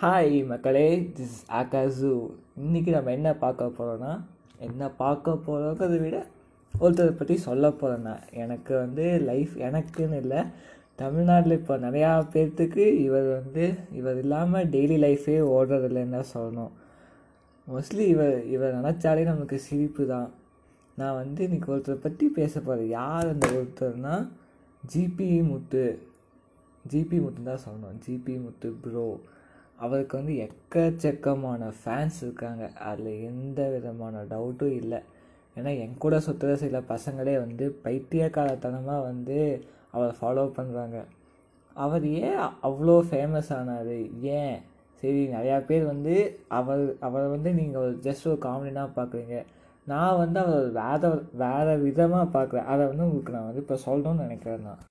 Hi மக்களே. This ஆகாசு இன்றைக்கி நம்ம என்ன பார்க்க போகிறோன்னா என்ன பார்க்க போகிறோங்கிறத விட ஒருத்தரை பற்றி சொல்ல போகிறேன்னா எனக்கு வந்து லைஃப் எனக்குன்னு இல்லை. தமிழ்நாட்டில் இப்போ நிறையா பேர்த்துக்கு இவர் வந்து இவர் இல்லாமல் டெய்லி லைஃபே ஓடுறதில்லைன்னு தான் சொல்லணும். மோஸ்ட்லி இவர் இவர் நினச்சாலே நமக்கு சிரிப்பு தான். நான் வந்து இன்றைக்கி ஒருத்தரை பற்றி பேச போகிறேன் யார் அந்த ஒருத்தர்னா ஜிபி முத்து ஜிபி முத்து தான் சொல்லணும். ஜிபி முத்து ப்ரோ அவருக்கு வந்து எக்கச்சக்கமான ஃபேன்ஸ் இருக்காங்க. அதில் எந்த விதமான டவுட்டும் இல்லை. ஏன்னா என் கூட சுற்றுற சில பசங்களே வந்து பைத்தியக்காரத்தனமாக வந்து அவரை ஃபாலோ பண்ணுறாங்க அவர் ஏன் அவ்வளோ ஃபேமஸ் ஆனார்? ஏன்? சரி நிறையா பேர் வந்து அவர் அவரை வந்து நீங்கள் ஒரு ஜஸ்ட் ஒரு காமெடினாக பார்க்குறீங்க. நான் வந்து அவர் வேறு வேறு விதமாக பார்க்குறேன். அதை வந்து உங்களுக்கு நான் வந்து இப்போ சொல்லணும்னு நினைக்கிறேன் நான்.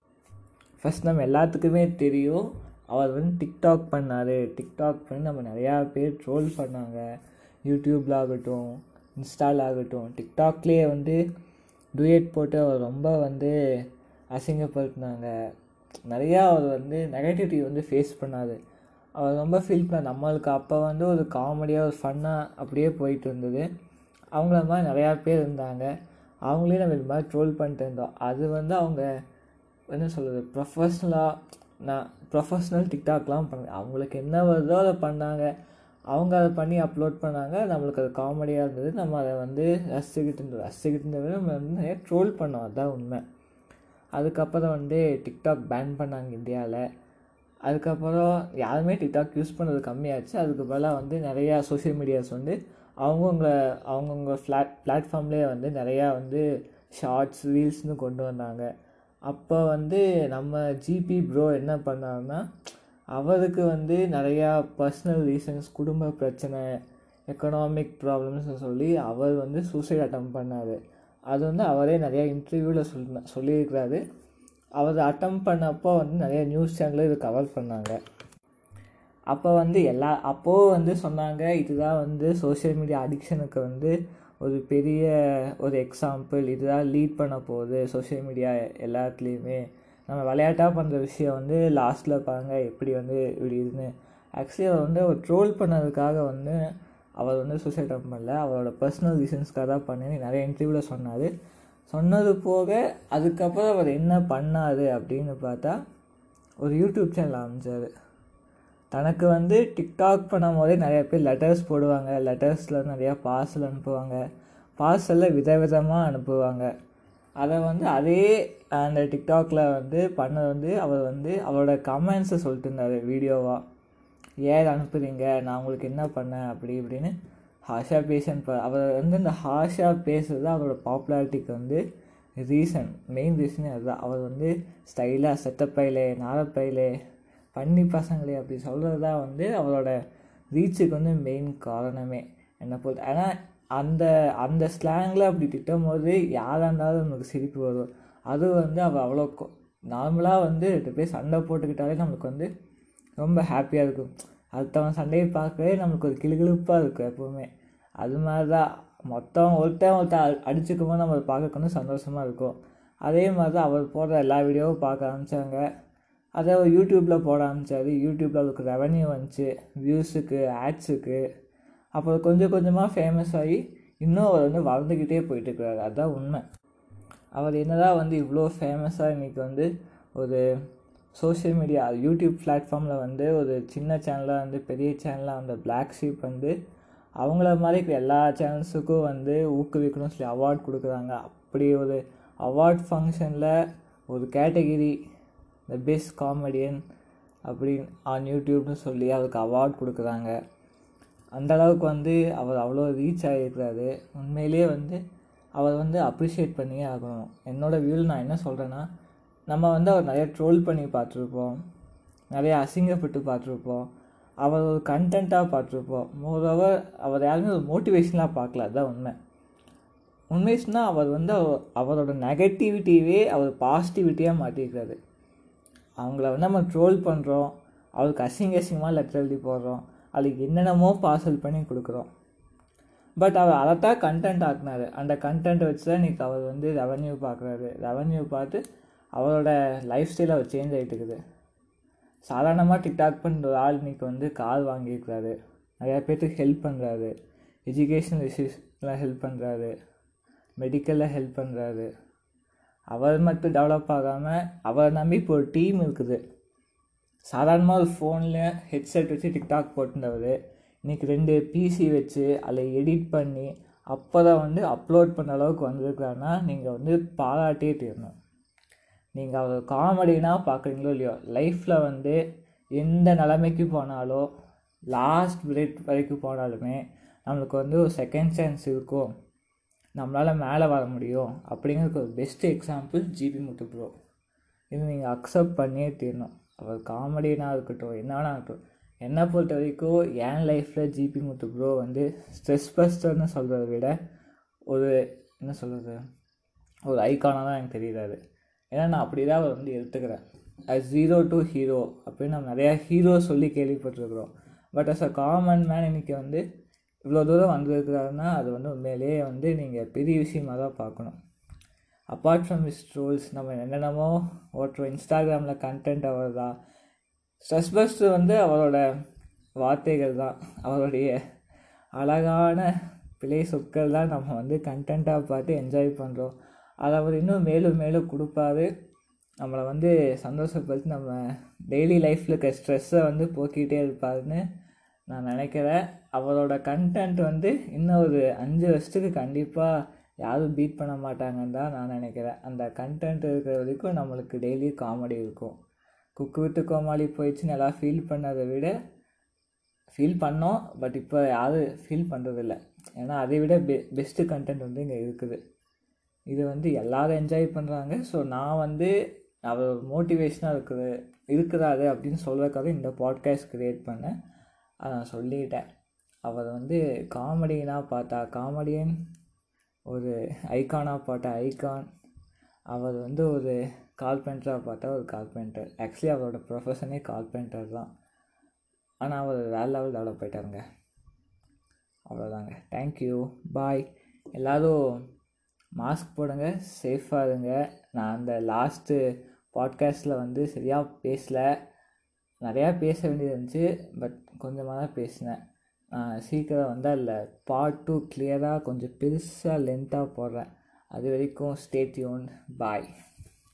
ஃபஸ்ட் நம்ம எல்லாத்துக்குமே தெரியும். அவர் வந்து டிக்டாக் பண்ணார். டிக்டாக் பண்ணி நம்ம நிறையா பேர் ட்ரோல் பண்ணாங்க. யூடியூப்பில் ஆகட்டும் இன்ஸ்டாவில் ஆகட்டும் டிக்டாக்லேயே வந்து டூயட் போட்டு அவர் ரொம்ப வந்து அசிங்கப்படுத்தினாங்க. நிறையா அவர் வந்து நெகட்டிவிட்டி வந்து ஃபேஸ் பண்ணார். அவர் ரொம்ப ஃபீல் பண்ண நம்மளுக்கு அப்போ வந்து ஒரு காமெடியாக ஒரு ஃபன்னாக அப்படியே போயிட்டு இருந்தது. அவங்கள மாதிரி நிறையா பேர் இருந்தாங்க. அவங்களே நம்ம இது மாதிரி ட்ரோல் பண்ணிட்டு இருந்தோம். அது வந்து அவங்க என்ன சொல்கிறது ப்ரொஃபஷ்னலாக நான் ப்ரொஃபஷ்னல் டிக்டாக்லாம் பண்ண அவங்களுக்கு என்ன வருதோ அதை பண்ணாங்க. அவங்க அதை பண்ணி அப்லோட் பண்ணாங்க. நம்மளுக்கு அது காமெடியாக இருந்தது. நம்ம அதை வந்து ரசிச்சுக்கிட்டு இருந்தோம் ரசிச்சுக்கிட்டு இருந்தது நம்ம வந்து நிறைய ட்ரோல் பண்ணோம். அதுதான் உண்மை. அதுக்கப்புறம் வந்து டிக்டாக் பேன் பண்ணாங்க இந்தியாவில் அதுக்கப்புறம் யாருமே டிக்டாக் யூஸ் பண்ணுறது கம்மியாச்சு. அதுக்கு பதிலாக வந்து நிறையா சோஷியல் மீடியாஸ் வந்து அவங்கவுங்க அவங்கவுங்க ஃப்ளாட் பிளாட்ஃபார்ம்லேயே வந்து நிறையா வந்து ஷார்ட்ஸ் ரீல்ஸ்னு கொண்டு வந்தாங்க. அப்போ வந்து நம்ம ஜிபி ப்ரோ என்ன பண்ணாருன்னா அவருக்கு வந்து நிறையா பர்சனல் ரீசன்ஸ் குடும்ப பிரச்சனை எக்கனாமிக் ப்ராப்ளம்ஸ்னு சொல்லி அவர் வந்து சூசைட் அட்டம் பண்ணார். அது வந்து அவரே நிறையா இன்டர்வியூவில் சொல் சொல்லியிருக்கிறாரு. அவர் அட்டம் பண்ணப்போ வந்து நிறைய நியூஸ் சேனலில் இது கவர் பண்ணாங்க. அப்போ வந்து எல்லா அப்போது வந்து சொன்னாங்க இதுதான் வந்து சோஷியல் மீடியா அடிக்ஷனுக்கு வந்து ஒரு பெரிய ஒரு எக்ஸாம்பிள் இதுதான் லீட் பண்ண போகுது சோஷியல் மீடியா எல்லாத்துலேயுமே. நம்ம விளையாட்டாக பண்ணுற விஷயம் வந்து லாஸ்ட்டில் பாருங்கள் எப்படி வந்து இப்படி இதுன்னு ஆக்சுவலி அவர் வந்து அவர் ட்ரோல் பண்ணதுக்காக வந்து அவர் வந்து சூசைட் பண்ணல. அவரோட பர்சனல் ரீசன்ஸ்க்காக தான் பண்ணி நிறைய இன்டர்வியூவில் சொன்னார். சொன்னது போக அதுக்கப்புறம் அவர் என்ன பண்ணார் அப்படின்னு பார்த்தா ஒரு யூடியூப் சேனல் ஆரம்பித்தார் தனக்கு வந்து டிக்டாக் பண்ணும் போதே நிறைய பேர் லெட்டர்ஸ் போடுவாங்க. லெட்டர்ஸில் நிறையா பார்சல் அனுப்புவாங்க. பார்சலில் விதவிதமாக அனுப்புவாங்க. அதை வந்து அதே அந்த டிக்டாக்ல வந்து பண்ணது வந்து அவர் வந்து அவரோட கமெண்ட்ஸை சொல்லிட்டு இருந்தார் வீடியோவாக ஏன் அனுப்புறீங்க? நான் உங்களுக்கு என்ன பண்ணேன்? அப்படி இப்படின்னு ஹாஷா பேசன் அவர் வந்து இந்த ஹாஷா பேசுறது அவரோட பாப்புலாரிட்டிக்கு வந்து ரீசன் மெயின் ரீசனே அதுதான். அவர் வந்து ஸ்டைலாக செட்டப்பையிலே நாரப்பையிலே பண்ணி பசங்களே அப்படி சொல்கிறது தான் வந்து அவரோட ரீச்சுக்கு வந்து மெயின் காரணமே. என்னை பொறுத்து ஆனால் அந்த அந்த ஸ்லாங்கில் அப்படி திட்டும் போது யாராக இருந்தாலும் நமக்கு சிரிப்பு வரும். அது வந்து அவள் அவ்வளோ நார்மலாக வந்து ரெண்டு பேர் சண்டை போட்டுக்கிட்டாலே நம்மளுக்கு வந்து ரொம்ப ஹாப்பியாக இருக்கும். அடுத்தவன் சண்டையை பார்க்கவே நம்மளுக்கு ஒரு கிளுகிழுப்பாக இருக்கும் எப்போவுமே. அது மாதிரி தான் மொத்தம் ஒருத்தன் ஒருத்தன் அடிச்சுக்கும் போது நம்ம பார்க்கணும் சந்தோஷமாக இருக்கும். அதே மாதிரி தான் அவர் போடுற எல்லா வீடியோவும் பார்க்க ஆரம்பித்தாங்க அதை யூடியூப்பில் போட ஆரம்பித்தாரு யூடியூப்பில் அவருக்கு ரெவன்யூ வந்துச்சு. வியூஸுக்கு ஆட்ஸுக்கு அப்புறம் கொஞ்சம் கொஞ்சமாக ஃபேமஸ் ஆகி இன்னும் அவர் வந்து வளர்ந்துக்கிட்டே போயிட்டுருக்கிறாரு. அதுதான் உண்மை. அவர் என்னதான் வந்து இவ்வளோ ஃபேமஸாக இன்றைக்கி வந்து ஒரு சோஷியல் மீடியா யூடியூப் பிளாட்ஃபார்மில் வந்து ஒரு சின்ன சேனலாக வந்து பெரிய சேனலாக அந்த பிளாக் ஷீப் வந்து அவங்கள மாதிரி எல்லா சேனல்ஸுக்கும் வந்து ஊக்குவிக்கணும்னு சொல்லி அவார்ட் கொடுக்குறாங்க. அப்படி ஒரு அவார்ட் ஃபங்க்ஷனில் ஒரு கேட்டகிரி த பெஸ்ட் காமெடியன் அப்படின்னு ஆன் யூடியூப்னு சொல்லி அவருக்கு அவார்ட் கொடுக்குறாங்க. அந்தளவுக்கு வந்து அவர் அவ்வளோ ரீச் ஆகிருக்கிறாரு உண்மையிலேயே வந்து அவர் வந்து அப்ரிஷியேட் பண்ணியே ஆகணும். என்னோடய வியூவில் நான் என்ன சொல்கிறேன்னா நம்ம வந்து அவர் நிறைய ட்ரோல் பண்ணி பார்த்துருப்போம். நிறைய அசிங்கப்பட்டு பார்த்துருப்போம். அவர் ஒரு கண்டென்ட்டாக பார்த்துருப்போம். மோரோவர் அவர் யாருமே ஒரு மோட்டிவேஷனாக பார்க்கல. அதுதான் உண்மை. உண்மைஸ்னா அவர் வந்து அவரோட நெகட்டிவிட்டியே அவர் பாசிட்டிவிட்டியாக மாற்றிருக்காரு அவங்கள வந்து நம்ம ட்ரோல் பண்ணுறோம் அவருக்கு அசிங்க அசிங்கமாக லெட்டர் எழுதி போடுறோம். அதுக்கு என்னென்னமோ பார்சல் பண்ணி கொடுக்குறோம். பட் அவர் அதைத்தான் கண்டென்ட் ஆக்குனார். அந்த கண்டென்ட் வச்சு தான் இன்றைக்கி அவர் வந்து ரெவன்யூ பார்க்குறாரு ரெவன்யூ பார்த்து அவரோட லைஃப் ஸ்டைல் அவர் சேஞ்ச் ஆகிட்டு இருக்குது. சாதாரணமாக டிக்டாக் பண்ணுற ஆள் இன்னைக்கு வந்து கார் வாங்கியிருக்கிறாரு. நிறையா பேர்த்துக்கு ஹெல்ப் பண்ணுறாரு எஜுகேஷனல் இஷ்யூஸ்லாம் ஹெல்ப் பண்ணுறாரு மெடிக்கலில் ஹெல்ப் பண்ணுறாரு அவர் மட்டும் டெவலப் ஆகாமல் அவரை நம்பி இப்போ ஒரு டீம் இருக்குது. சாதாரணமாக ஒரு ஃபோனில் ஹெட்செட் வச்சு டிக்டாக் போட்டுருந்தவர் இன்றைக்கி ரெண்டு பிசி வச்சு அதில் எடிட் பண்ணி அப்போ தான் வந்து அப்லோட் பண்ண அளவுக்கு வந்திருக்கிறான்னா நீங்கள் வந்து பாராட்டே தீரணும். நீங்கள் அவர் காமெடினா பார்க்குறீங்களோ இல்லையோ லைஃப்பில் வந்து எந்த நிலைமைக்கு போனாலோ லாஸ்ட் பிரேக் வரைக்கும் போனாலுமே நம்மளுக்கு வந்து ஒரு செகண்ட் சான்ஸ் இருக்கும். நம்மளால் மேலே வர முடியும் அப்படிங்கிறதுக்கு ஒரு best example G P Muthu bro இது நீங்கள் அக்செப்ட் பண்ணியே தீரணும். அவர் காமெடினா இருக்கட்டும் என்ன வேணா இருக்கட்டும் என்னை பொறுத்த வரைக்கும் என் லைஃப்பில் ஜிபி முத்து ப்ரோ வந்து ஸ்ட்ரெஸ் பஸ்டர்னு சொல்கிறத விட ஒரு என்ன சொல்கிறது ஒரு ஐக்கானாக தான் எனக்கு தெரியுறாரு ஏன்னா நான் அப்படி தான் அவர் வந்து எடுத்துக்கிறேன். அஸ் ஜீரோ டு ஹீரோ அப்படின்னு நம்ம நிறையா ஹீரோ சொல்லி கேள்விப்பட்டிருக்கிறோம். But as a common man இன்றைக்கி வந்து இவ்வளோ தூரம் வந்திருக்கிறாருன்னா அது வந்து உண்மையிலேயே வந்து நீங்கள் பெரிய விஷயமாக தான் பார்க்கணும். அப்பார்ட் ஃப்ரம் ஹிஸ் ரோல்ஸ் நம்ம என்னென்னமோ ஓட்டுறோம் இன்ஸ்டாகிராமில் கண்டென்ட் அவர் தான் ஸ்ட்ரெஸ் பஸ்ட்டு வந்து அவரோட வார்த்தைகள் தான் அவருடைய அழகான பிழை சொற்கள் தான் நம்ம வந்து கண்டென்ட்டாக பார்த்து என்ஜாய் பண்ணுறோம் அதை அவர் இன்னும் மேலும் மேலும் கொடுப்பாரு. நம்மளை வந்து சந்தோஷப்படுத்தி நம்ம டெய்லி லைஃப்பில் இருக்க ஸ்ட்ரெஸ்ஸை வந்து போக்கிட்டே இருப்பாருன்னு நான் நினைக்கிறேன் அவரோட கண்டென்ட் வந்து இன்னும் ஒரு அஞ்சு வருஷத்துக்கு கண்டிப்பாக யாரும் பீட் பண்ண மாட்டாங்கன்னு தான் நான் நினைக்கிறேன். அந்த கண்டென்ட் இருக்கிற வரைக்கும் நம்மளுக்கு டெய்லி காமெடி இருக்கும். குக்கு விட்டு கோமாளி போயிடுச்சுன்னு எல்லாம் ஃபீல் பண்ணதை விட ஃபீல் பண்ணோம் பட் இப்போ யாரும் ஃபீல் பண்ணுறதில்ல ஏன்னா அதை விட பெ பெஸ்ட்டு கண்டென்ட் வந்து இங்கே இருக்குது. இது வந்து எல்லோரும் என்ஜாய் பண்ணுறாங்க ஸோ நான் வந்து அவர் மோட்டிவேஷனாக இருக்குது இருக்கிறாரு அப்படின்னு சொல்கிறக்காக இந்த பாட்காஸ்ட் க்ரியேட் பண்ணேன். நான் சொல்லிட்டேன். அவர் வந்து காமெடினா பார்த்தா காமெடியன் ஒரு ஐகானாக பார்த்தா ஐகான் அவர் வந்து ஒரு கார்பெண்டராக பார்த்தா ஒரு கார்பெண்டர் ஆக்சுவலி அவரோட ப்ரொஃபஷனே கார்பெண்டர் தான். ஆனால் அவர் வேறு லெவல் டெவலப் ஆகிட்டாருங்க அவ்வளோதாங்க தேங்க்யூ பாய் எல்லோரும் மாஸ்க் போடுங்க சேஃபாக இருங்க. நான் அந்த லாஸ்ட்டு பாட்காஸ்ட்டில் வந்து சரியாக பேசலை. நிறையா பேச வேண்டியது இருந்துச்சு பட் கொஞ்சமாக தான் பேசினேன் சீக்கிரம் வந்து அதில் பார்ட் டூ கிளியராக கொஞ்சம் பெருசாக லென்த்தாக போடுறேன் அது வரைக்கும் ஸ்டேட்யூன் பாய்